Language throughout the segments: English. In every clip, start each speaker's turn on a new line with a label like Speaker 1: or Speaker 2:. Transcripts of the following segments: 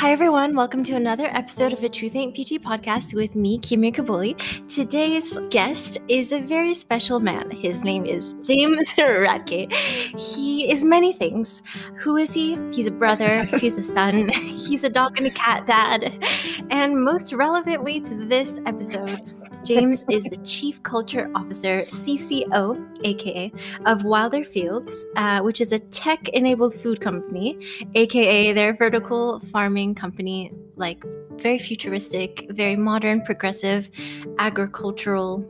Speaker 1: Hi, everyone. Welcome to another episode of a Truth Ain't PG podcast with me, Kimia Kabuli. Today's guest is a very special man. His name is James Radke. He is many things. Who is he? He's a brother, he's a son, he's a dog and a cat dad. And most relevantly to this episode, James is the Chief Culture Officer, CCO, aka, of Wilder Fields, uh, which is a tech enabled food company, aka their vertical farming company, like very futuristic, very modern, progressive, agricultural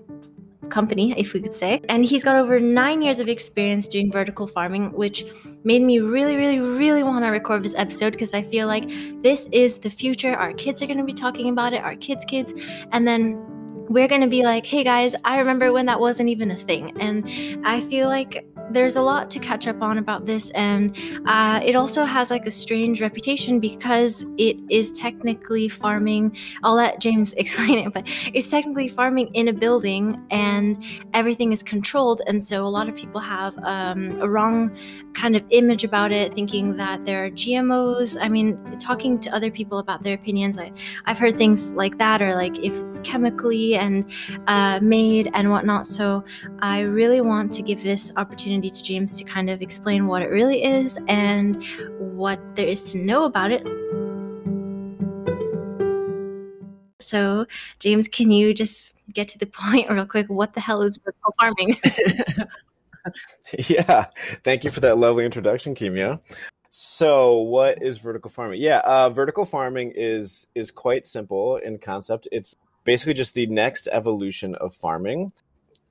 Speaker 1: company, if we could say. And he's got over nine years of experience doing vertical farming, which made me really, really, really want to record this episode because I feel like this is the future. Our kids are going to be talking about it, our kids' kids. And then we're going to be like, hey guys, I remember when that wasn't even a thing. And I feel like there's a lot to catch up on about this. And uh, it also has like a strange reputation because it is technically farming. I'll let James explain it, but it's technically farming in a building and everything is controlled. And so a lot of people have um, a wrong kind of image about it, thinking that there are GMOs. I mean, talking to other people about their opinions, I, I've heard things like that, or like if it's chemically and uh, made and whatnot. So I really want to give this opportunity to James to kind of explain what it really is and what there is to know about it. So, James, can you just get to the point real quick? What the hell is vertical farming?
Speaker 2: yeah, thank you for that lovely introduction, Kimia. So, what is vertical farming? Yeah, uh, vertical farming is is quite simple in concept. It's basically just the next evolution of farming.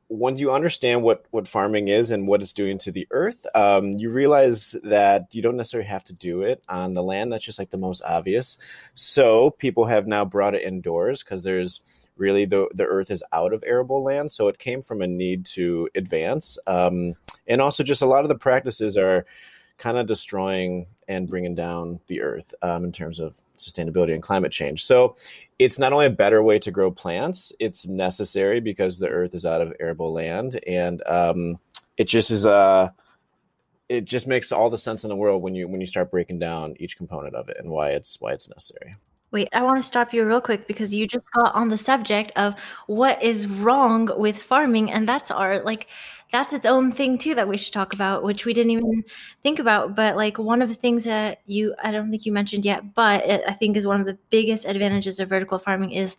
Speaker 2: Once you understand what what farming is and what it's doing to the earth, um, you realize that you don't necessarily have to do it on the land. That's just like the most obvious. So people have now brought it indoors because there's really the the earth is out of arable land, so it came from a need to advance, um, and also just a lot of the practices are kind of destroying and bringing down the earth um, in terms of sustainability and climate change. So it's not only a better way to grow plants, it's necessary because the earth is out of arable land. And um, it just is a, uh, it just makes all the sense in the world when you when you start breaking down each component of it and why it's why it's necessary.
Speaker 1: Wait, I want to stop you real quick because you just got on the subject of what is wrong with farming, and that's our like that's its own thing too that we should talk about, which we didn't even think about. But like one of the things that you, I don't think you mentioned yet, but I think is one of the biggest advantages of vertical farming is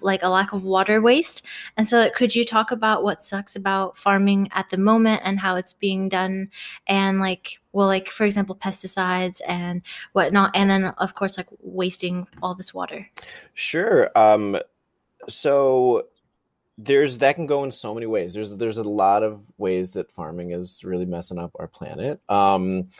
Speaker 1: like a lack of water waste. And so, could you talk about what sucks about farming at the moment and how it's being done, and like, well, like for example, pesticides and whatnot, and then of course like wasting all this water.
Speaker 2: Sure. Um, so there's that can go in so many ways. There's there's a lot of ways that farming is really messing up our planet. Um,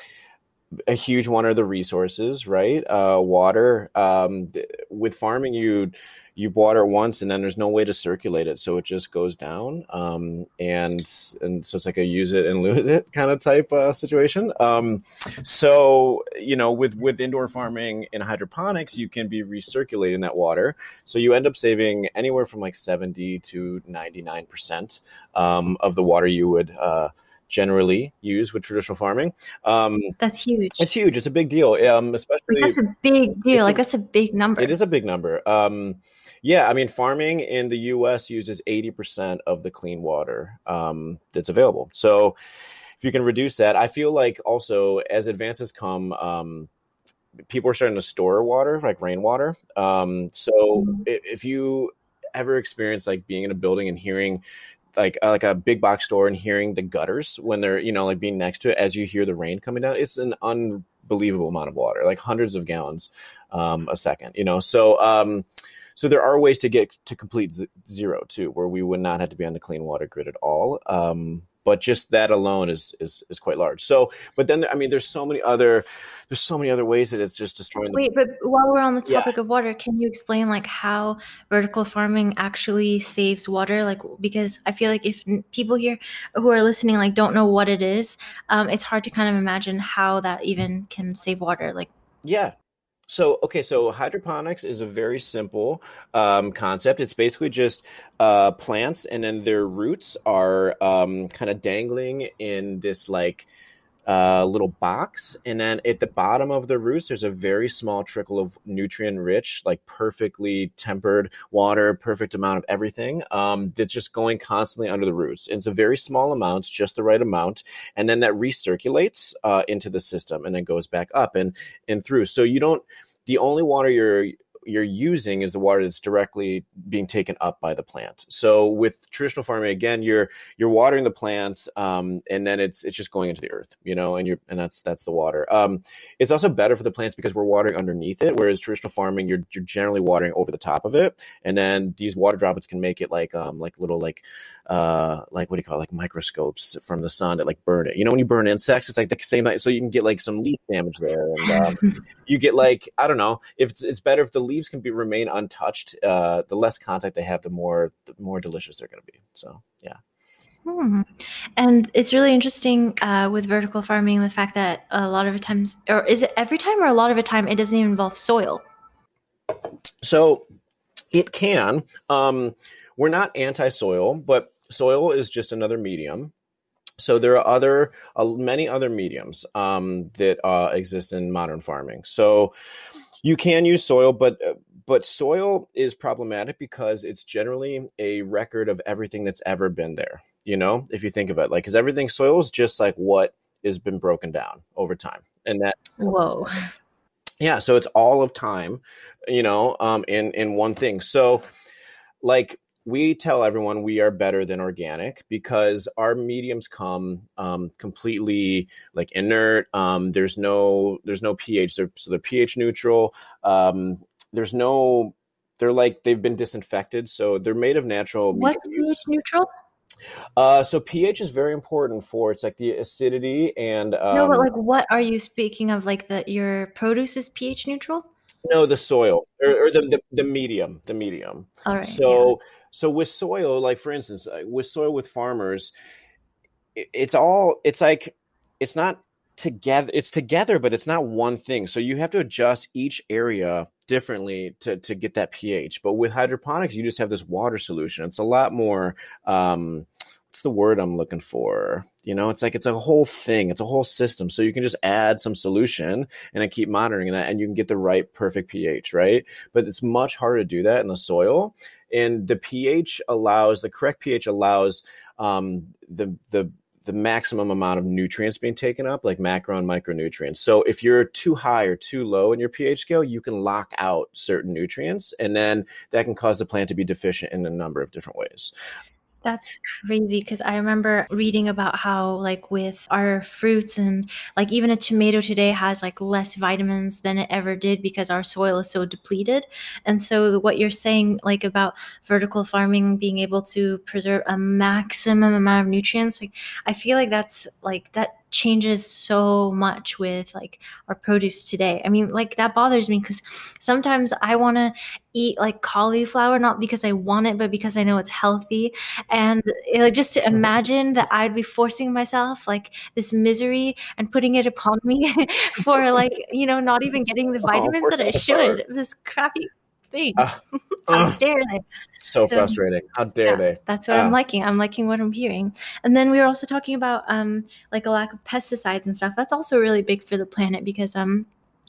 Speaker 2: a huge one are the resources, right? Uh, water. Um, with farming, you you water once, and then there's no way to circulate it, so it just goes down. Um, and and so it's like a use it and lose it kind of type uh, situation. Um, so you know, with with indoor farming and hydroponics, you can be recirculating that water, so you end up saving anywhere from like seventy to ninety nine percent um, of the water you would. Uh, generally use with traditional farming. Um,
Speaker 1: that's huge.
Speaker 2: It's huge. It's a big deal, um, especially.
Speaker 1: Like that's a big deal. Like that's a big number.
Speaker 2: It is a big number. Um, yeah, I mean, farming in the U.S. uses eighty percent of the clean water um, that's available. So, if you can reduce that, I feel like also as advances come um, people are starting to store water like rainwater um, so mm-hmm. if you ever experience like being in a building and hearing like uh, like a big box store and hearing the gutters when they're you know like being next to it as you hear the rain coming down it's an unbelievable amount of water like hundreds of gallons um, a second you know? So um, so there are ways to get to complete zero too where we would not have to be on the clean water grid at all um, but just that alone is is is quite large. So, but then I mean, there's so many other there's so many other ways that it's just destroying.
Speaker 1: The- Wait, but while we're on the topic yeah. of water, can you explain like how vertical farming actually saves water? Like, because I feel like if people here who are listening like don't know what it is, um, it's hard to kind of imagine how that even can save water. Like,
Speaker 2: yeah, so okay, so hydroponics is a very simple um, concept. It's basically just uh, plants, and then their roots are um, kind of dangling in this like uh, little box, and then at the bottom of the roots, there's a very small trickle of nutrient-rich, like perfectly tempered water, perfect amount of everything um, that's just going constantly under the roots. And it's a very small amount, just the right amount, and then that recirculates uh, into the system and then goes back up and and through. So you don't. The only water you're you're using is the water that's directly being taken up by the plant. So with traditional farming, again, you're you're watering the plants, um, and then it's it's just going into the earth, you know, and you're and that's that's the water. Um, it's also better for the plants because we're watering underneath it, whereas traditional farming, you're you're generally watering over the top of it, and then these water droplets can make it like um like little like uh like what do you call it? like microscopes from the sun that like burn it. You know, when you burn insects, it's like the same. So you can get like some leaf damage there, and um, you get like I don't know if it's, it's better if the leaves can be remain untouched. Uh, the less contact they have, the more the more delicious they're going to be. So yeah.
Speaker 1: Hmm. And it's really interesting uh, with vertical farming the fact that a lot of times, or is it every time, or a lot of the time, it doesn't even involve soil.
Speaker 2: So it can. Um, we're not anti-soil, but soil is just another medium. So there are other uh, many other mediums um, that uh, exist in modern farming. So you can use soil, but uh, but soil is problematic because it's generally a record of everything that's ever been there. You know, if you think of it, like because everything soil is just like what has been broken down over time, and that
Speaker 1: whoa,
Speaker 2: yeah. So it's all of time, you know, um, in in one thing. So like we tell everyone we are better than organic because our mediums come um, completely like inert. Um, there's no there's no pH. They're, so they're pH neutral. Um, there's no they're like they've been disinfected, so they're made of natural.
Speaker 1: What's pH neutral?
Speaker 2: Uh, so pH is very important for it's like the acidity and um,
Speaker 1: no, but like what are you speaking of? Like that your produce is pH neutral?
Speaker 2: No, the soil or, or the, the, the medium, the medium.
Speaker 1: All right.
Speaker 2: So yeah. So with soil, like for instance, uh, with soil with farmers, it's all it's like it's not together it's together but it's not one thing. So you have to adjust each area differently to, to get that ph. But with hydroponics you just have this water solution. It's a lot more um what's the word i'm looking for you know it's like it's a whole thing it's a whole system so you can just add some solution and then keep monitoring that and you can get the right perfect ph right but it's much harder to do that in the soil and the ph allows the correct ph allows um, the the the maximum amount of nutrients being taken up, like macro and micronutrients. So if you're too high or too low in your pH scale, you can lock out certain nutrients, and then that can cause the plant to be deficient in a number of different ways.
Speaker 1: That's crazy because I remember reading about how, like, with our fruits and like even a tomato today has like less vitamins than it ever did because our soil is so depleted. And so, what you're saying, like, about vertical farming being able to preserve a maximum amount of nutrients, like, I feel like that's like that changes so much with like our produce today. I mean, like that bothers me because sometimes I want to eat like cauliflower not because I want it, but because I know it's healthy. And like just to imagine that I'd be forcing myself like this misery and putting it upon me for like you know not even getting the oh, vitamins oh, that I should. This crappy thing. Uh, How uh, dare they?
Speaker 2: So, so, frustrating. How dare yeah, they?
Speaker 1: That's what uh. I'm liking. I'm liking what I'm hearing. And then we were also talking about um like a lack of pesticides and stuff. That's also really big for the planet because um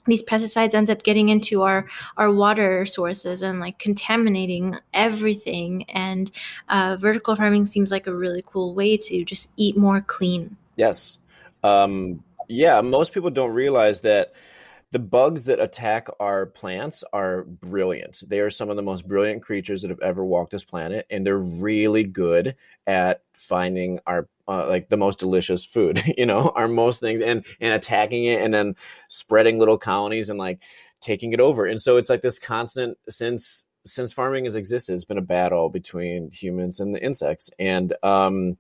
Speaker 1: these pesticides end up getting into our our water sources and like contaminating everything and uh, vertical farming seems like a really cool way to just eat more clean
Speaker 2: yes um, yeah most people don't realize that the bugs that attack our plants are brilliant. They are some of the most brilliant creatures that have ever walked this planet, and they're really good at finding our uh, like the most delicious food. You know, our most things, and and attacking it, and then spreading little colonies and like taking it over. And so it's like this constant since since farming has existed, it's been a battle between humans and the insects, and um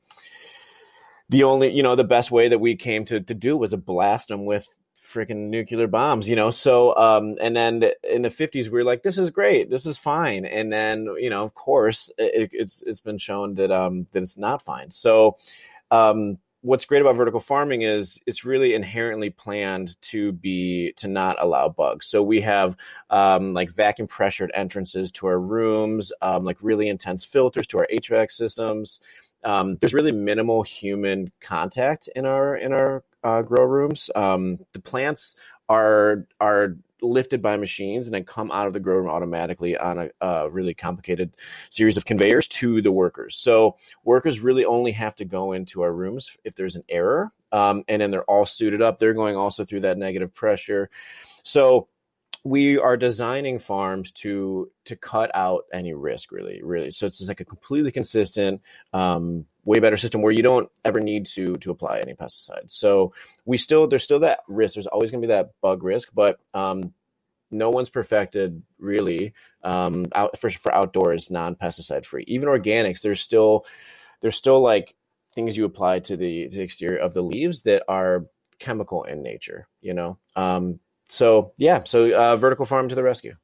Speaker 2: the only you know the best way that we came to to do was to blast them with freaking nuclear bombs, you know. So, um, and then in the fifties, we were like, "This is great, this is fine." And then, you know, of course, it, it's it's been shown that um that it's not fine. So, um, what's great about vertical farming is it's really inherently planned to be to not allow bugs. So we have um, like vacuum pressured entrances to our rooms, um, like really intense filters to our HVAC systems. Um, there's really minimal human contact in our in our uh, grow rooms. Um, the plants are are lifted by machines and then come out of the grow room automatically on a, a, really complicated series of conveyors to the workers. So workers really only have to go into our rooms if there's an error, um, and then they're all suited up. They're going also through that negative pressure. So we are designing farms to to cut out any risk really really. So it's just like a completely consistent um, way better system where you don't ever need to to apply any pesticides. So we still there's still that risk. There's always going to be that bug risk but um, no one's perfected really um, out for, for outdoors non-pesticide free even organics there's still there's still like things you apply to the, to the exterior of the leaves that are chemical in nature you know? Um, so yeah, so uh, vertical farm to the rescue.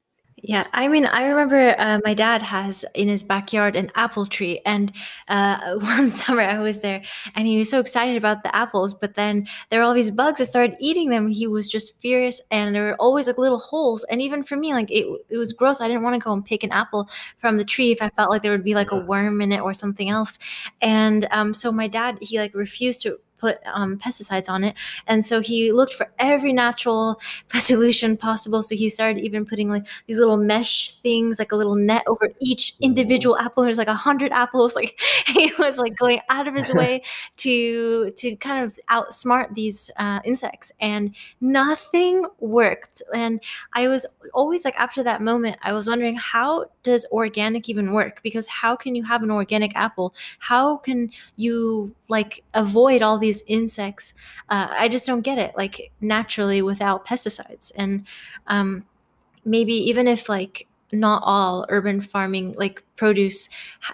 Speaker 1: Yeah, I mean, I remember uh, my dad has in his backyard an apple tree, and uh, one summer I was there, and he was so excited about the apples, but then there were all these bugs that started eating them. He was just furious, and there were always like little holes. And even for me, like it, it was gross. I didn't want to go and pick an apple from the tree if I felt like there would be like a worm in it or something else. And um, so my dad, he like refused to put um, pesticides on it. And so he looked for every natural solution possible. So he started even putting like these little mesh things, like a little net over each individual apple. There's like a hundred apples. Like he was like going out of his way to to kind of outsmart these uh, insects, and nothing worked. And I was always like after that moment, I was wondering how does organic even work? Because how can you have an organic apple? How can you like avoid all these insects uh, i just don't get it like naturally without pesticides. And um, maybe even if like not all urban farming like produce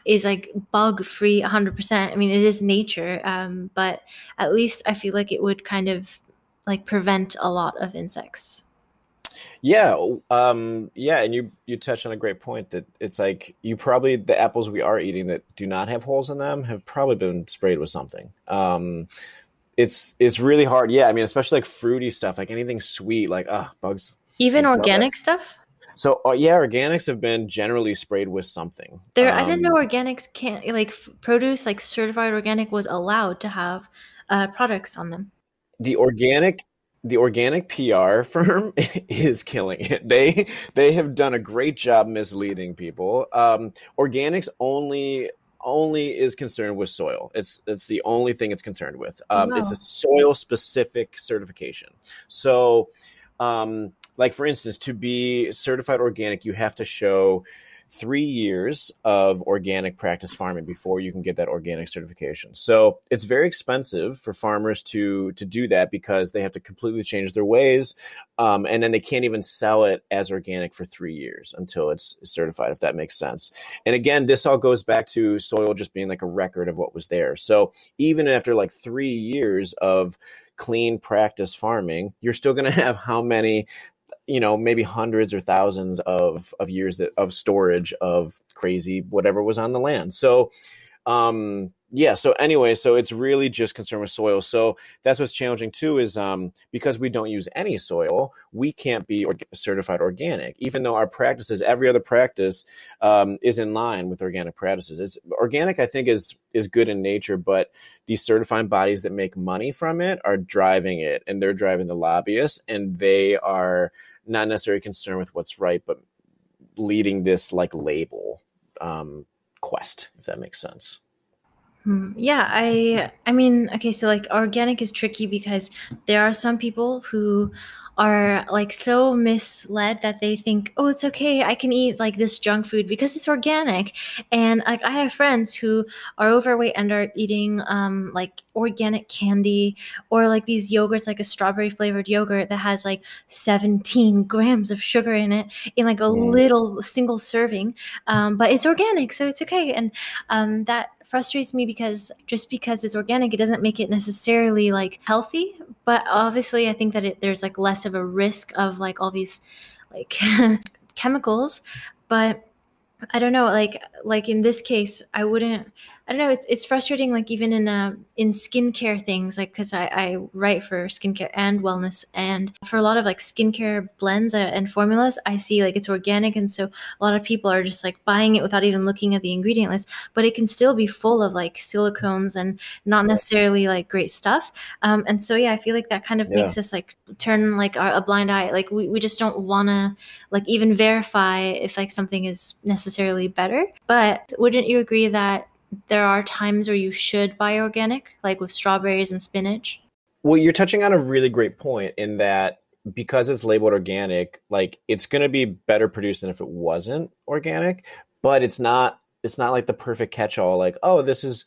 Speaker 1: is like bug free 100% i mean it is nature um, but at least i feel like it would kind of like prevent a lot of insects
Speaker 2: yeah, um, yeah, and you you touched on a great point that it's like you probably the apples we are eating that do not have holes in them have probably been sprayed with something. Um, it's it's really hard. Yeah, I mean, especially like fruity stuff, like anything sweet, like ah, bugs.
Speaker 1: Even organic stuff.
Speaker 2: So uh, yeah, organics have been generally sprayed with something.
Speaker 1: There, um, I didn't know um, organics can't like f- produce like certified organic was allowed to have uh, products on them.
Speaker 2: The organic the organic PR firm is killing it. They they have done a great job misleading people. Um, organics only only is concerned with soil. It's it's the only thing it's concerned with. Um, wow. It's a soil specific certification. So, um, like for instance, to be certified organic, you have to show three years of organic practice farming before you can get that organic certification. So it's very expensive for farmers to to do that because they have to completely change their ways, um, and then they can't even sell it as organic for three years until it's certified. If that makes sense. And again, this all goes back to soil just being like a record of what was there. So even after like three years of clean practice farming, you're still going to have how many you know maybe hundreds or thousands of of years of storage of crazy whatever was on the land. So um yeah so anyway so it's really just concerned with soil. So that's what's challenging too is um because we don't use any soil we can't be certified organic. Even though our practices every other practice um, is in line with organic practices. It's organic i think is is good in nature but these certifying bodies that make money from it are driving it and they're driving the lobbyists and they are not necessarily concerned with what's right, but leading this like label um, quest, if that makes sense.
Speaker 1: Hmm, yeah, I I mean, okay, so like organic is tricky because there are some people who are like so misled that they think, oh, it's okay, I can eat like this junk food because it's organic. And like I have friends who are overweight and are eating um like organic candy or like these yogurts, like a strawberry flavored yogurt that has like 17 grams of sugar in it in like a mm. little single serving. Um, but it's organic, so it's okay. And um that frustrates me because just because it's organic, it doesn't make it necessarily like healthy. But obviously, I think that it, there's like less of a risk of like all these like chemicals. But I don't know, like like in this case, I wouldn't I don't know. It's it's frustrating. Like even in uh in skincare things, like because I I write for skincare and wellness, and for a lot of like skincare blends uh, and formulas, I see like it's organic, and so a lot of people are just like buying it without even looking at the ingredient list. But it can still be full of like silicones and not necessarily like great stuff. Um, and so yeah, I feel like that kind of
Speaker 2: Yeah.
Speaker 1: makes us like turn like our, a blind eye. Like we we just don't want to like even verify if like something is necessarily better. But wouldn't you agree that there are times where you should buy organic, like with strawberries and spinach?
Speaker 2: Well, you're touching on a really great point in that because it's labeled organic, like it's going to be better produced than if it wasn't organic, but it's not it's not like the perfect catch-all like, oh, this is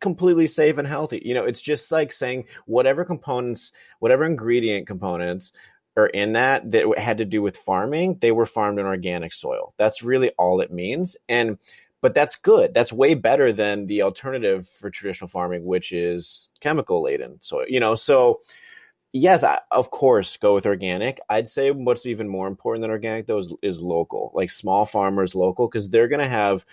Speaker 2: completely safe and healthy. You know, it's just like saying whatever components, whatever ingredient components are in that that had to do with farming, they were farmed in organic soil. That's really all it means. And but that's good. That's way better than the alternative for traditional farming, which is chemical laden soil. You know, so yes, I, of course, go with organic. I'd say what's even more important than organic though is, is local, like small farmers, local, because they're going to have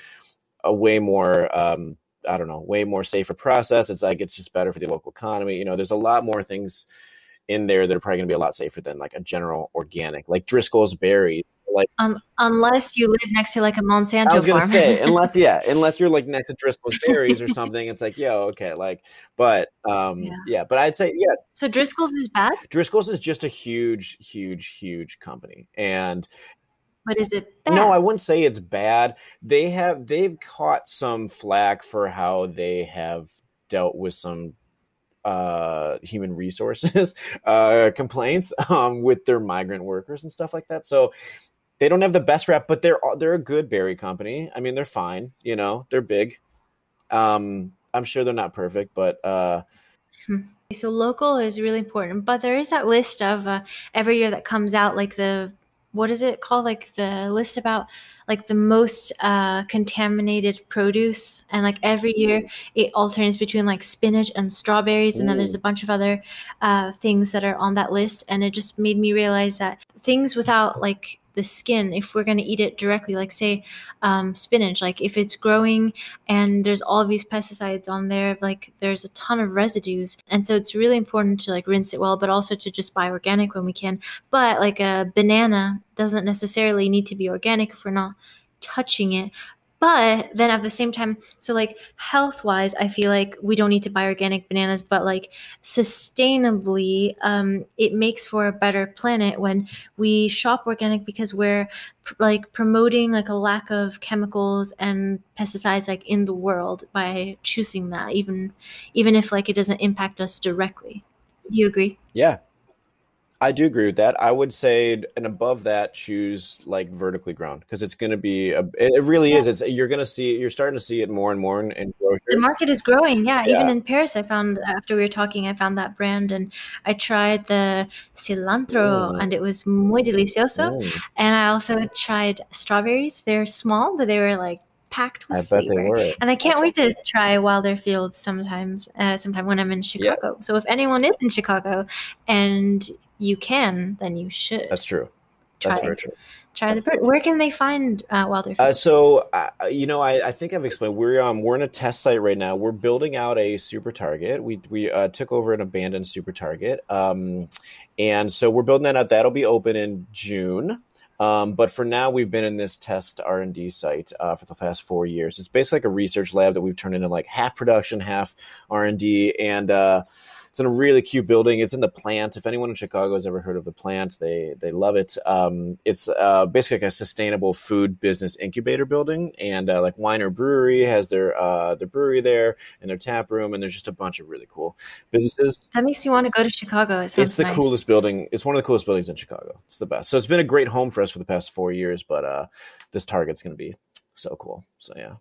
Speaker 2: a way more, um, I don't know, way more safer process. It's like it's just better for the local economy. You know, there's a lot more things in there that are probably going to be a lot safer than like a general organic, like Driscoll's berries. Like
Speaker 1: Um, unless you live next to like a Monsanto
Speaker 2: I was gonna
Speaker 1: farm.
Speaker 2: say, unless yeah, unless you're like next to Driscoll's berries or something, it's like yeah, okay, like, but um,
Speaker 1: Yeah.
Speaker 2: yeah, but I'd say yeah,
Speaker 1: so Driscoll's is bad,
Speaker 2: Driscoll's is just a huge, huge, huge company, and
Speaker 1: but is it bad?
Speaker 2: no, I wouldn't say it's bad. They have they've caught some flack for how they have dealt with some uh human resources uh complaints um with their migrant workers and stuff like that. So they don't have the best rep, but they're they're a good berry company. I mean, they're fine, you know, they're big. Um I'm sure they're not perfect, but uh
Speaker 1: So local is really important, but there is that list of uh, every year that comes out, like the what is it called? Like the list about like the most uh, contaminated produce, and like every year it alternates between like spinach and strawberries, and then there's a bunch of other uh, things that are on that list, and it just made me realize that things without like the skin, if we're going to eat it directly, like say um, spinach, like if it's growing and there's all these pesticides on there like there's a ton of residues. And so it's really important to like rinse it well but also to just buy organic when we can. But like a banana doesn't necessarily need to be organic if we're not touching it but then at the same time so like health wise i feel like we don't need to buy organic bananas but like sustainably um, it makes for a better planet when we shop organic because we're pr- like promoting like a lack of chemicals and pesticides like in the world by choosing that even even if like it doesn't impact us directly. Do you agree?
Speaker 2: Yeah, I do agree with that. I would say, and above that, choose like vertically grown because it's going to be. A, it really is. It's you're going to see. You're starting to see it more and more in, in
Speaker 1: the market is growing yeah, even in paris i found after we were talking i found that brand and i tried the cilantro
Speaker 2: Mm.
Speaker 1: and it was muy delicioso
Speaker 2: Mm,
Speaker 1: and i also tried strawberries they're small but they were like packed with
Speaker 2: I bet they
Speaker 1: flavor
Speaker 2: were.
Speaker 1: And I can't wait to try Wilder Fields sometimes, uh, sometime when I'm in Chicago. So if anyone is in Chicago and you can, then you should
Speaker 2: That's true.
Speaker 1: try
Speaker 2: That's very true.
Speaker 1: try the. bird. Where can they find uh, Wilder
Speaker 2: Uh, so uh, you know, I, I think I've explained. We're um we're in a test site right now. We're building out a super target. We we uh, took over an abandoned super target. Um, and so we're building that out. That'll be open in June. Um, but for now, we've been in this test R and D site uh, for the past four years. It's basically like a research lab that we've turned into like half production, half R and D, and uh, it's in a really cute building. It's in the plant. If anyone in Chicago has ever heard of the plant, they they love it. Um, it's uh, basically like a sustainable food business incubator building, and uh, like Whiner Brewery has their uh, their brewery there and their tap room, and there's just a bunch of really cool businesses.
Speaker 1: that makes you want to go to Chicago. It
Speaker 2: It's the
Speaker 1: nice.
Speaker 2: coolest building. It's one of the coolest buildings in Chicago. It's the best. So it's been a great home for us for the past four years. But uh, this target's going to be so cool. So yeah.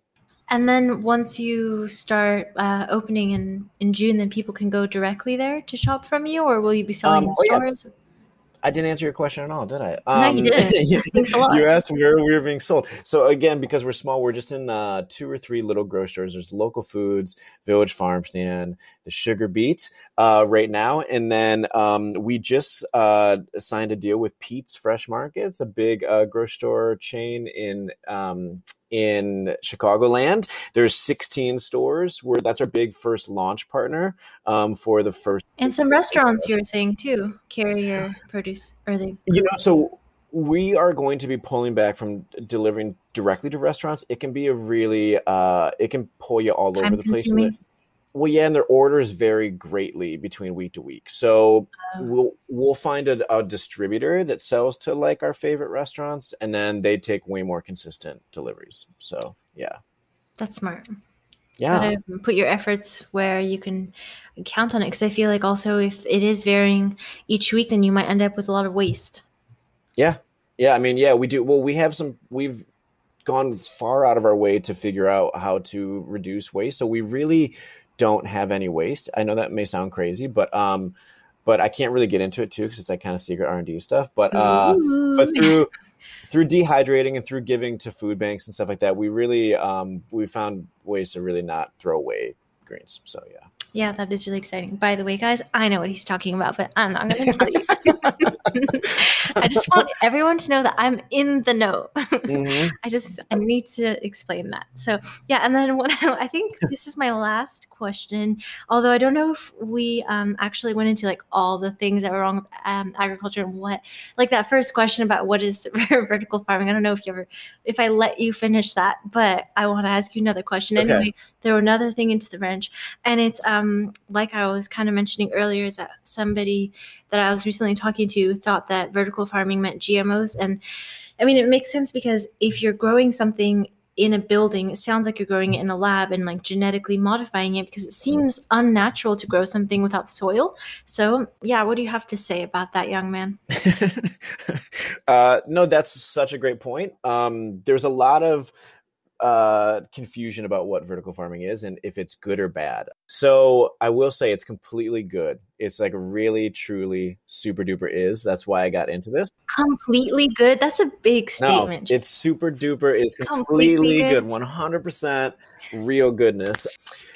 Speaker 1: And then once you start uh, opening in in June, then people can go directly there to shop from you, or will you be selling
Speaker 2: Um,
Speaker 1: in
Speaker 2: oh, yeah.
Speaker 1: stores?
Speaker 2: I didn't answer your question at all, did I?
Speaker 1: No, you didn't. a lot.
Speaker 2: You asked where we were being sold. So again, because we're small, we're just in uh, two or three little grocery stores. There's Local Foods, Village Farm Stand, the Sugar Beet uh, right now, and then um, we just uh, signed a deal with Pete's Fresh Markets, a big uh, grocery store chain in um, in Chicagoland. There's 16 stores where that's our big first launch partner um, for the first.
Speaker 1: And some restaurants you were saying too carry your produce, or they.
Speaker 2: You know, so we are going to be pulling back from delivering directly to restaurants. It can be a really, uh, it can pull you all over the place. Well, yeah, and their orders vary greatly between week to week. So oh. we'll we'll find a, a, distributor that sells to like our favorite restaurants, and then they take way more consistent deliveries. So yeah,
Speaker 1: that's smart.
Speaker 2: Yeah,
Speaker 1: put your efforts where you can count on it. Because I feel like also if it is varying each week, then you might end up with a lot of waste.
Speaker 2: Yeah, yeah. I mean, yeah, we do. Well, we have some. We've gone far out of our way to figure out how to reduce waste. So we really don't have any waste. I know that may sound crazy, but um, but I can't really get into it too because it's like kind of secret R and D stuff. But uh, but through through dehydrating and through giving to food banks and stuff like that, we really um, we found ways to really not throw away greens. So yeah.
Speaker 1: Yeah, that is really exciting. By the way, guys, I know what he's talking about, but I'm not going to tell you. I just want everyone to know that I'm in the know. Mm-hmm. I just I need to explain that. So yeah, and then what I think this is my last question. Although I don't know if we um, actually went into like all the things that were wrong with um, agriculture and what like that first question about what is vertical farming. I don't know if you ever if I let you finish that, but I want to ask you another question okay. anyway. Throw another thing into the wrench, and it's um like I was kind of mentioning earlier, is that somebody that I was recently talking to thought that vertical farming meant GMOs. And I mean, it makes sense because if you're growing something in a building, it sounds like you're growing it in a lab and like genetically modifying it because it seems unnatural to grow something without soil. So, yeah, what do you have to say about that, young man?
Speaker 2: uh, no, that's such a great point. Um, there's a lot of uh, confusion about what vertical farming is and if it's good or bad. So I will say it's completely good. It's like really, truly super duper is. That's why I got into this.
Speaker 1: Completely good. That's a big statement.
Speaker 2: No, it's super duper is completely, completely good. Hundred percent real goodness.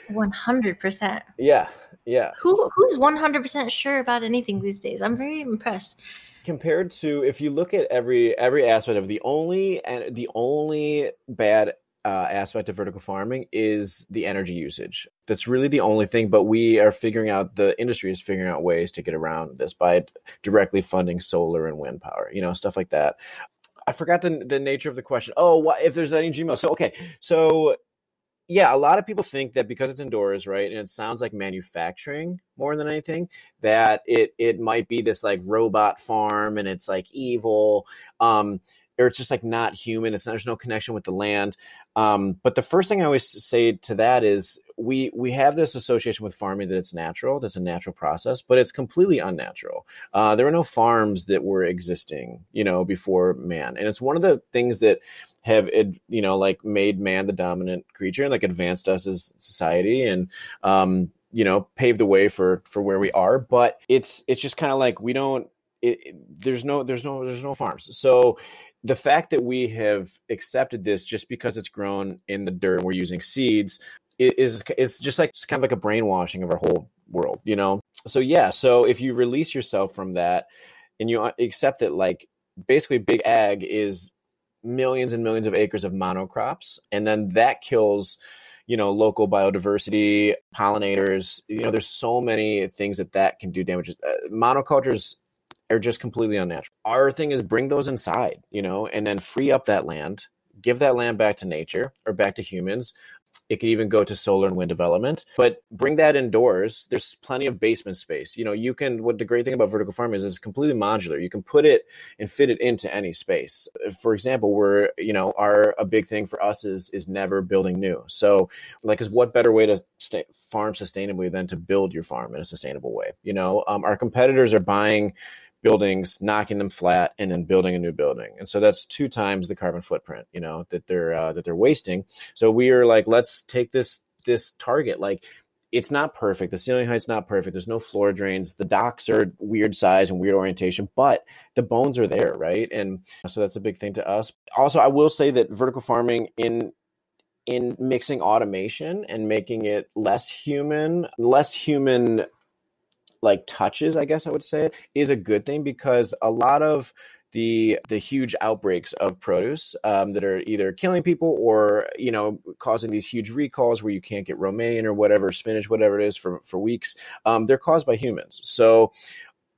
Speaker 1: One hundred percent.
Speaker 2: Yeah, yeah.
Speaker 1: Who who's one hundred percent sure about anything these days? I'm very impressed
Speaker 2: compared to if you look at every every aspect of the only and the only bad uh, aspect of vertical farming is the energy usage. That's really the only thing, but we are figuring out the industry is figuring out ways to get around this by directly funding solar and wind power, you know, stuff like that. I forgot the the nature of the question. Oh, what if there's any GMO? So okay, so yeah, a lot of people think that because it's indoors, right, and it sounds like manufacturing more than anything, that it it might be this like robot farm and it's like evil. Um, or it's just like not human. It's not, there's no connection with the land. Um, but the first thing I always say to that is we we have this association with farming that it's natural, that's a natural process, but it's completely unnatural. Uh, there are no farms that were existing, you know, before man, and it's one of the things that have you know like made man the dominant creature and like advanced us as society and um, you know paved the way for for where we are. But it's it's just kind of like we don't. It, there's no there's no there's no farms so the fact that we have accepted this just because it's grown in the dirt and we're using seeds is is just like it's kind of like a brainwashing of our whole world, you know. So yeah, so if you release yourself from that and you accept that like basically big ag is millions and millions of acres of monocrops and then that kills you know local biodiversity pollinators you know there's so many things that that can do damage uh, monocultures are just completely unnatural. Our thing is bring those inside, you know, and then free up that land, give that land back to nature or back to humans. It could even go to solar and wind development, but bring that indoors. There's plenty of basement space. You know, you can, what the great thing about vertical farming is, is completely modular. You can put it and fit it into any space. For example, we're, you know, our, a big thing for us is, is never building new. So like, is what better way to stay, farm sustainably than to build your farm in a sustainable way? You know, um, our competitors are buying, buildings, knocking them flat, and then building a new building. And so that's two times the carbon footprint, you know, that they're uh, that they're wasting. So we are like, let's take this this target. Like, it's not perfect. The ceiling height's not perfect. There's no floor drains. The docks are weird size and weird orientation, but the bones are there, right? And so that's a big thing to us. Also, I will say that vertical farming in in mixing automation and making it less human, less human like touches, I guess I would say, is a good thing because a lot of the the huge outbreaks of produce um, that are either killing people or you know causing these huge recalls where you can't get romaine or whatever spinach, whatever it is for for weeks. Um, they're caused by humans. So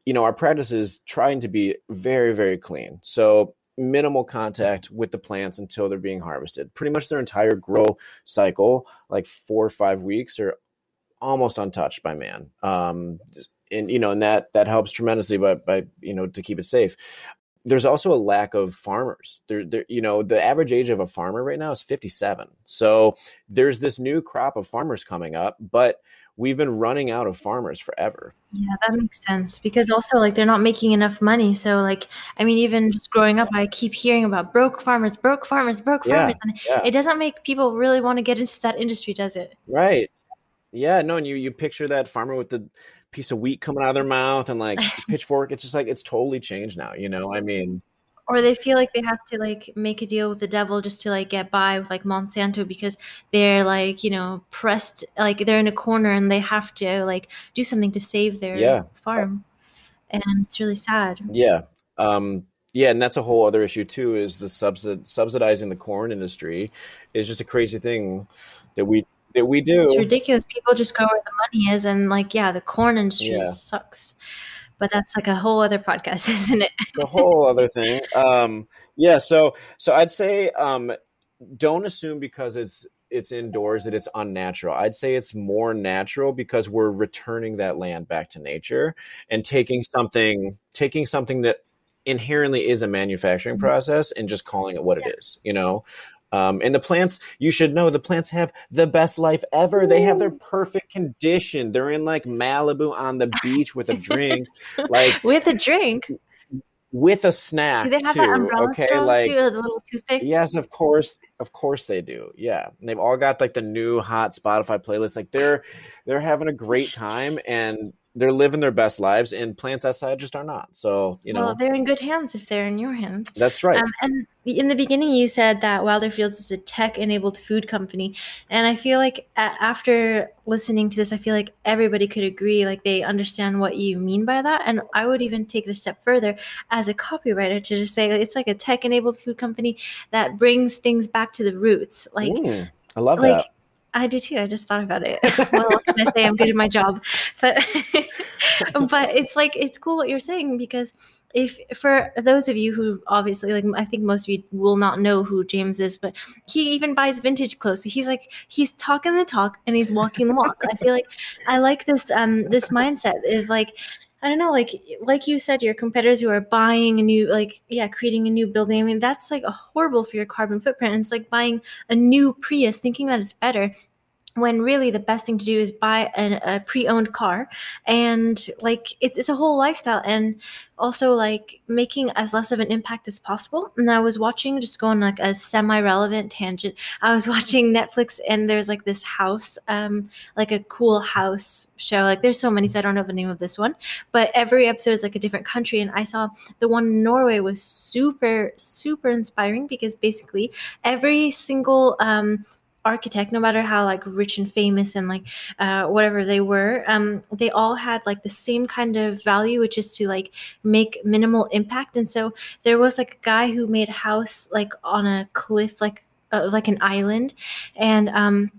Speaker 2: you know our practice is trying to be very very clean. So minimal contact with the plants until they're being harvested. Pretty much their entire grow cycle, like four or five weeks, are almost untouched by man. Um, and you know, and that that helps tremendously by by you know to keep it safe. There's also a lack of farmers. There, there, you know, the average age of a farmer right now is 57. So there's this new crop of farmers coming up, but we've been running out of farmers forever.
Speaker 1: Yeah, that makes sense because also like they're not making enough money. So like I mean even just growing up I keep hearing about broke farmers, broke farmers, broke farmers yeah, and yeah. it doesn't make people really want to get into that industry, does it?
Speaker 2: Right. Yeah, no, and you you picture that farmer with the piece of wheat coming out of their mouth and like pitchfork. It's just like it's totally changed now. You know, I mean,
Speaker 1: or they feel like they have to like make a deal with the devil just to like get by with like Monsanto because they're like you know pressed like they're in a corner and they have to like do something to save their yeah. farm, and it's really sad.
Speaker 2: Yeah. Um, yeah, and that's a whole other issue too. Is the subsid- subsidizing the corn industry is just a crazy thing that we that we do.
Speaker 1: It's ridiculous. People just go where the money is, and like, yeah, the corn industry yeah. sucks. But that's like a whole other podcast, isn't it?
Speaker 2: a whole other thing. Um, yeah. So, so I'd say um, don't assume because it's it's indoors that it's unnatural. I'd say it's more natural because we're returning that land back to nature and taking something taking something that inherently is a manufacturing mm-hmm. process and just calling it what yeah. it is, you know? Um, and the plants, you should know, the plants have the best life ever. Ooh. They have their perfect condition. They're in like Malibu on the beach with a drink, like
Speaker 1: with a drink,
Speaker 2: with a snack.
Speaker 1: Do they have too, that umbrella okay? straw like, too, the little toothpick?
Speaker 2: Yes, of course, of course they do. Yeah, and they've all got like the new hot Spotify playlist. Like they're they're having a great time, and they're living their best lives, and plants outside just are not. So you know,
Speaker 1: well, they're in good hands if they're in your hands.
Speaker 2: That's right. Um,
Speaker 1: and in the beginning, you said that Wilder Fields is a tech-enabled food company, and I feel like after listening to this, I feel like everybody could agree, like they understand what you mean by that. And I would even take it a step further as a copywriter to just say it's like a tech-enabled food company that brings things back to the roots. Like, mm,
Speaker 2: I love like, that
Speaker 1: I do too. I just thought about it. well, can I say? I'm good at my job, but but it's like it's cool what you're saying because if for those of you who obviously like I think most of you will not know who James is, but he even buys vintage clothes. So he's like he's talking the talk and he's walking the walk. I feel like I like this um this mindset of like I don't know, like like you said, your competitors who are buying a new, like yeah, creating a new building. I mean, that's like a horrible for your carbon footprint. it's like buying a new Prius, thinking that it's better when really the best thing to do is buy a, a, pre-owned car. And like it's, it's a whole lifestyle and also like making as less of an impact as possible. And i was watching just going like a semi-relevant tangent. I was watching netflix and there's like this house um like a cool house show. Like there's so many so i don't know the name of this one. But every episode is like a different country. And i saw the one in norway was super super inspiring because basically every single um architect, no matter how like rich and famous and like uh, whatever they were, um, they all had like the same kind of value, which is to like make minimal impact. And so there was like a guy who made a house like on a cliff, like uh, like an island, and um,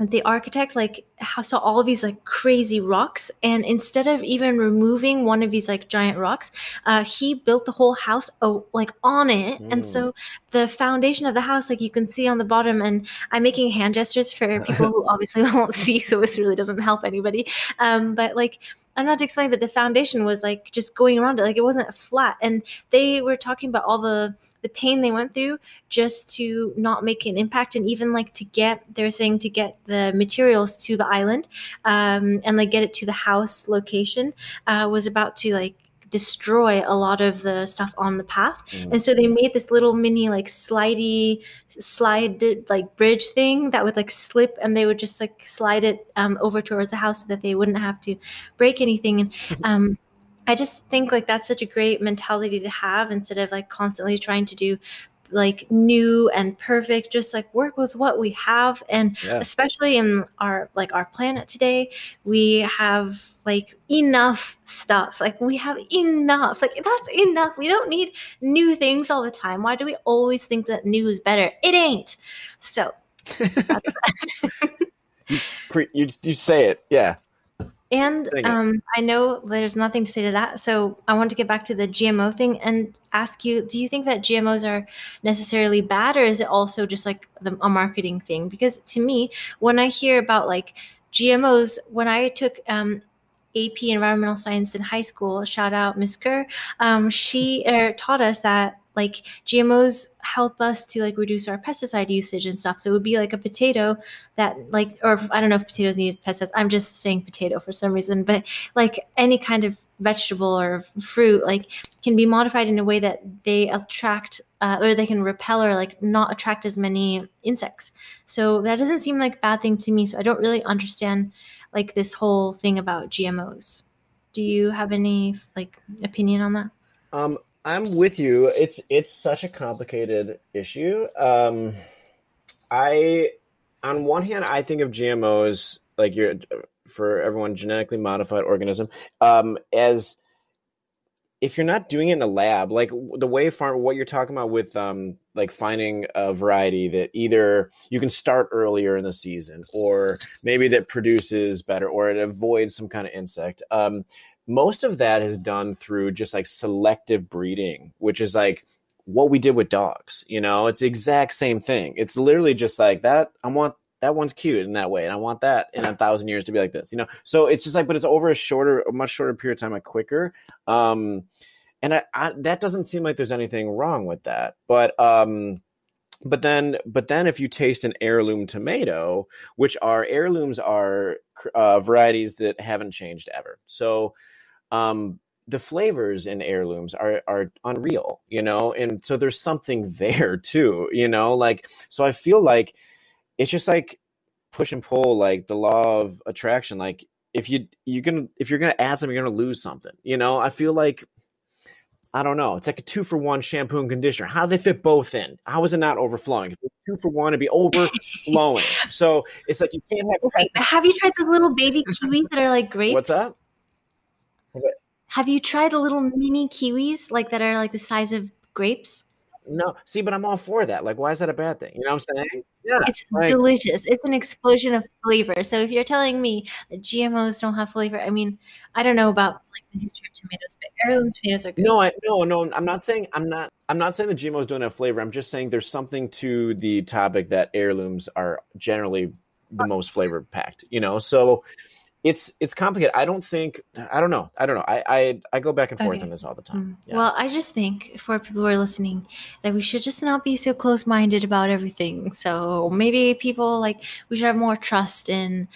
Speaker 1: the architect like saw all of these like crazy rocks and instead of even removing one of these like giant rocks uh, he built the whole house oh, like on it mm. and so the foundation of the house like you can see on the bottom and i'm making hand gestures for people who obviously won't see so this really doesn't help anybody um, but like I'm not to explain, but the foundation was like just going around it, like it wasn't flat. And they were talking about all the the pain they went through just to not make an impact, and even like to get they're saying to get the materials to the island, um, and like get it to the house location uh, was about to like destroy a lot of the stuff on the path. Mm. And so they made this little mini like slidey slide like bridge thing that would like slip and they would just like slide it um, over towards the house so that they wouldn't have to break anything. And um, I just think like that's such a great mentality to have instead of like constantly trying to do like new and perfect just like work with what we have. And
Speaker 2: Yeah.
Speaker 1: especially in our like our planet today we have like enough stuff. Like we have enough. Like that's enough. We don't need new things all the time. Why do we always think that new is better? It ain't. So
Speaker 2: Pre- You you say it, yeah.
Speaker 1: And um, I know there's nothing to say to that. So I want to get back to the GMO thing and ask you do you think that GMOs are necessarily bad, or is it also just like the, a marketing thing? Because to me, when I hear about like GMOs, when I took um, AP Environmental Science in high school, shout out Miss Kerr, um, she uh, taught us that like GMOs help us to like reduce our pesticide usage and stuff. So it would be like a potato that like or I don't know if potatoes need pesticides. I'm just saying potato for some reason, but like any kind of vegetable or fruit like can be modified in a way that they attract uh, or they can repel or like not attract as many insects. So that doesn't seem like a bad thing to me. So I don't really understand like this whole thing about GMOs. Do you have any like opinion on that?
Speaker 2: Um, I'm with you. It's it's such a complicated issue. Um, I, on one hand, I think of GMOs like you're for everyone genetically modified organism um, as if you're not doing it in a lab, like the way farm, what you're talking about with um, like finding a variety that either you can start earlier in the season, or maybe that produces better, or it avoids some kind of insect. Um, most of that is done through just like selective breeding, which is like what we did with dogs. You know, it's the exact same thing. It's literally just like that. I want that one's cute in that way, and I want that in a thousand years to be like this. You know, so it's just like, but it's over a shorter, a much shorter period of time, like quicker. Um, and I, I, that doesn't seem like there's anything wrong with that. But um, but then but then if you taste an heirloom tomato, which are heirlooms are uh, varieties that haven't changed ever, so um, the flavors in heirlooms are are unreal, you know, and so there's something there too, you know, like so I feel like it's just like push and pull, like the law of attraction, like if you you can if you're gonna add something, you're gonna lose something, you know. I feel like I don't know. It's like a two for one shampoo and conditioner. How do they fit both in? How is it not overflowing? If it's two for one, it'd be overflowing. so it's like you can't have.
Speaker 1: Okay, have you tried those little baby kiwis that are like grapes?
Speaker 2: What's that?
Speaker 1: Have you tried the little mini kiwis like that are like the size of grapes?
Speaker 2: No, see, but I'm all for that. Like, why is that a bad thing? You know what I'm saying? Yeah,
Speaker 1: It's
Speaker 2: like-
Speaker 1: delicious. It's an explosion of flavor. So if you're telling me that GMOs don't have flavor, I mean, I don't know about like the history of tomatoes, but heirloom tomatoes are good.
Speaker 2: No, I no no. I'm not saying I'm not. I'm not saying the GMOs don't have flavor. I'm just saying there's something to the topic that heirlooms are generally the most flavor packed. You know, so it's it's complicated. I don't think. I don't know. I don't know. I I, I go back and forth
Speaker 1: Okay.
Speaker 2: on this all the time.
Speaker 1: Mm.
Speaker 2: Yeah.
Speaker 1: Well, I just think for people who are listening that we should just not be so close minded about everything. So maybe people like we should have more trust in.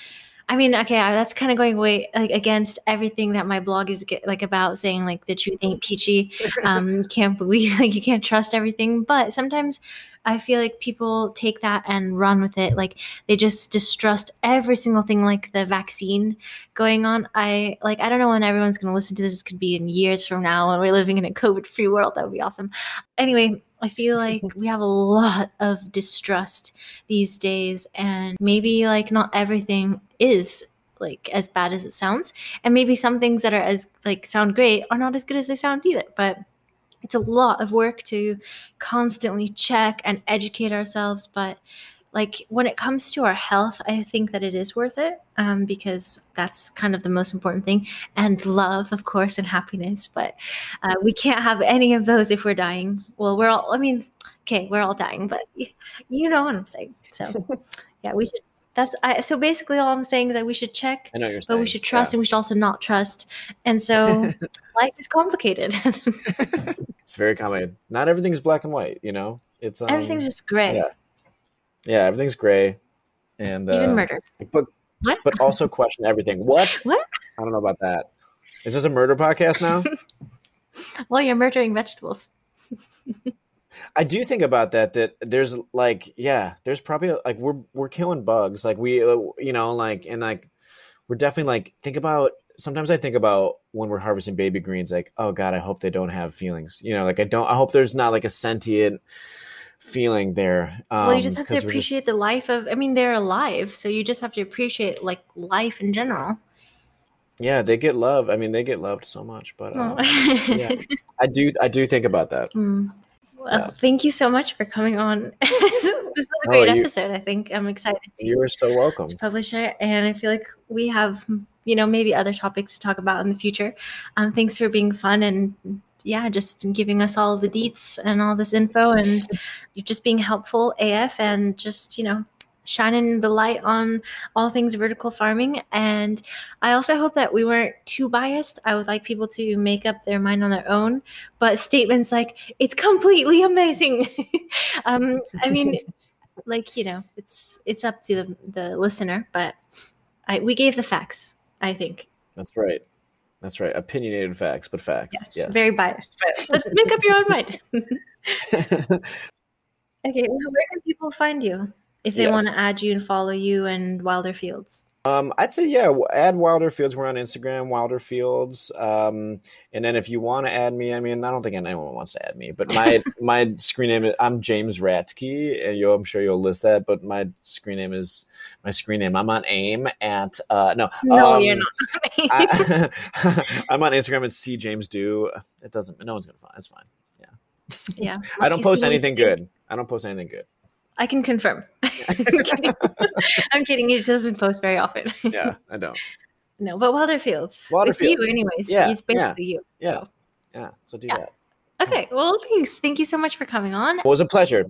Speaker 1: I mean, okay, that's kind of going way like against everything that my blog is get, like about, saying like the truth ain't peachy. Um, you can't believe like you can't trust everything, but sometimes I feel like people take that and run with it. Like they just distrust every single thing, like the vaccine going on. I like I don't know when everyone's going to listen to this. This could be in years from now when we're living in a COVID-free world. That would be awesome. Anyway, I feel like we have a lot of distrust these days, and maybe like not everything is like as bad as it sounds, and maybe some things that are as like sound great are not as good as they sound either. But it's a lot of work to constantly check and educate ourselves. But like when it comes to our health i think that it is worth it um, because that's kind of the most important thing. And love of course and happiness. But uh, we can't have any of those if we're dying. Well we're all i mean okay we're all dying but you know what i'm saying. So yeah we should that's I, so basically all i'm saying is that we should check
Speaker 2: I know you're saying.
Speaker 1: but we should trust and we should also not trust and so life is complicated
Speaker 2: It's very complicated. Not everything's black and white. You know, it's um,
Speaker 1: everything's just gray
Speaker 2: yeah. yeah, everything's gray, and
Speaker 1: even
Speaker 2: uh,
Speaker 1: murder
Speaker 2: But
Speaker 1: what
Speaker 2: but also question everything. What?
Speaker 1: What?
Speaker 2: I don't know about that. Is this a murder podcast now?
Speaker 1: well you're murdering vegetables
Speaker 2: I do think about that. That there's like, yeah, there's probably like we're we're killing bugs. Like we, uh, you know, like and like we're definitely like think about. Sometimes I think about when we're harvesting baby greens, like, oh god, I hope they don't have feelings. You know, like I don't. I hope there's not like a sentient feeling there. Um,
Speaker 1: well, you just have to appreciate the life of. I mean, they're alive, so you just have to appreciate like life in general.
Speaker 2: yeah, they get love. I mean, they get loved so much, but uh, yeah. I do I do think about that.
Speaker 1: Hmm. Well,
Speaker 2: Yeah.
Speaker 1: thank you so much for coming on. this was a
Speaker 2: Oh,
Speaker 1: great
Speaker 2: you-
Speaker 1: episode. I think I'm excited to,
Speaker 2: You are so welcome.
Speaker 1: to publish it, and I feel like we have, you know, maybe other topics to talk about in the future. Um, thanks for being fun and yeah, just giving us all the deets and all this info, and you just being helpful AF, and just you know, shining the light on all things vertical farming. And I also hope that we weren't too biased. I would like people to make up their mind on their own, but statements like "it's completely amazing," um, I mean, like you know, it's it's up to the, the listener, but I, we gave the facts. I think
Speaker 2: That's right. That's right. Opinionated facts, but facts.
Speaker 1: yes,
Speaker 2: Yes.
Speaker 1: very biased, but, make up your own mind. okay, well, where can people find you if they
Speaker 2: Yes.
Speaker 1: want to add you and follow you and Wilder Fields?
Speaker 2: Um, I'd say yeah. Add Wilder Fields. We're on Instagram, Wilder Fields. Um, and then if you want to add me, I mean, I don't think anyone wants to add me, but my my screen name is I'm James Ratsky, and you I'm sure you'll list that. But my screen name is my screen name. I'm on AIM at uh no
Speaker 1: No,
Speaker 2: um,
Speaker 1: you're not.
Speaker 2: I, I'm on Instagram at C James Do. It doesn't. No one's gonna find. It's fine.
Speaker 1: yeah, Yeah.
Speaker 2: I don't post anything good. I don't post anything good.
Speaker 1: I can confirm. I'm kidding. I'm kidding. Just doesn't post very often.
Speaker 2: Yeah, I don't.
Speaker 1: no, but Wilder Fields.
Speaker 2: Wilder
Speaker 1: it's you, anyways.
Speaker 2: Yeah,
Speaker 1: It's basically you.
Speaker 2: yeah.
Speaker 1: So.
Speaker 2: Yeah, so do
Speaker 1: Yeah.
Speaker 2: that.
Speaker 1: Okay. Well, thanks. Thank you so much for coming on.
Speaker 2: It was a pleasure.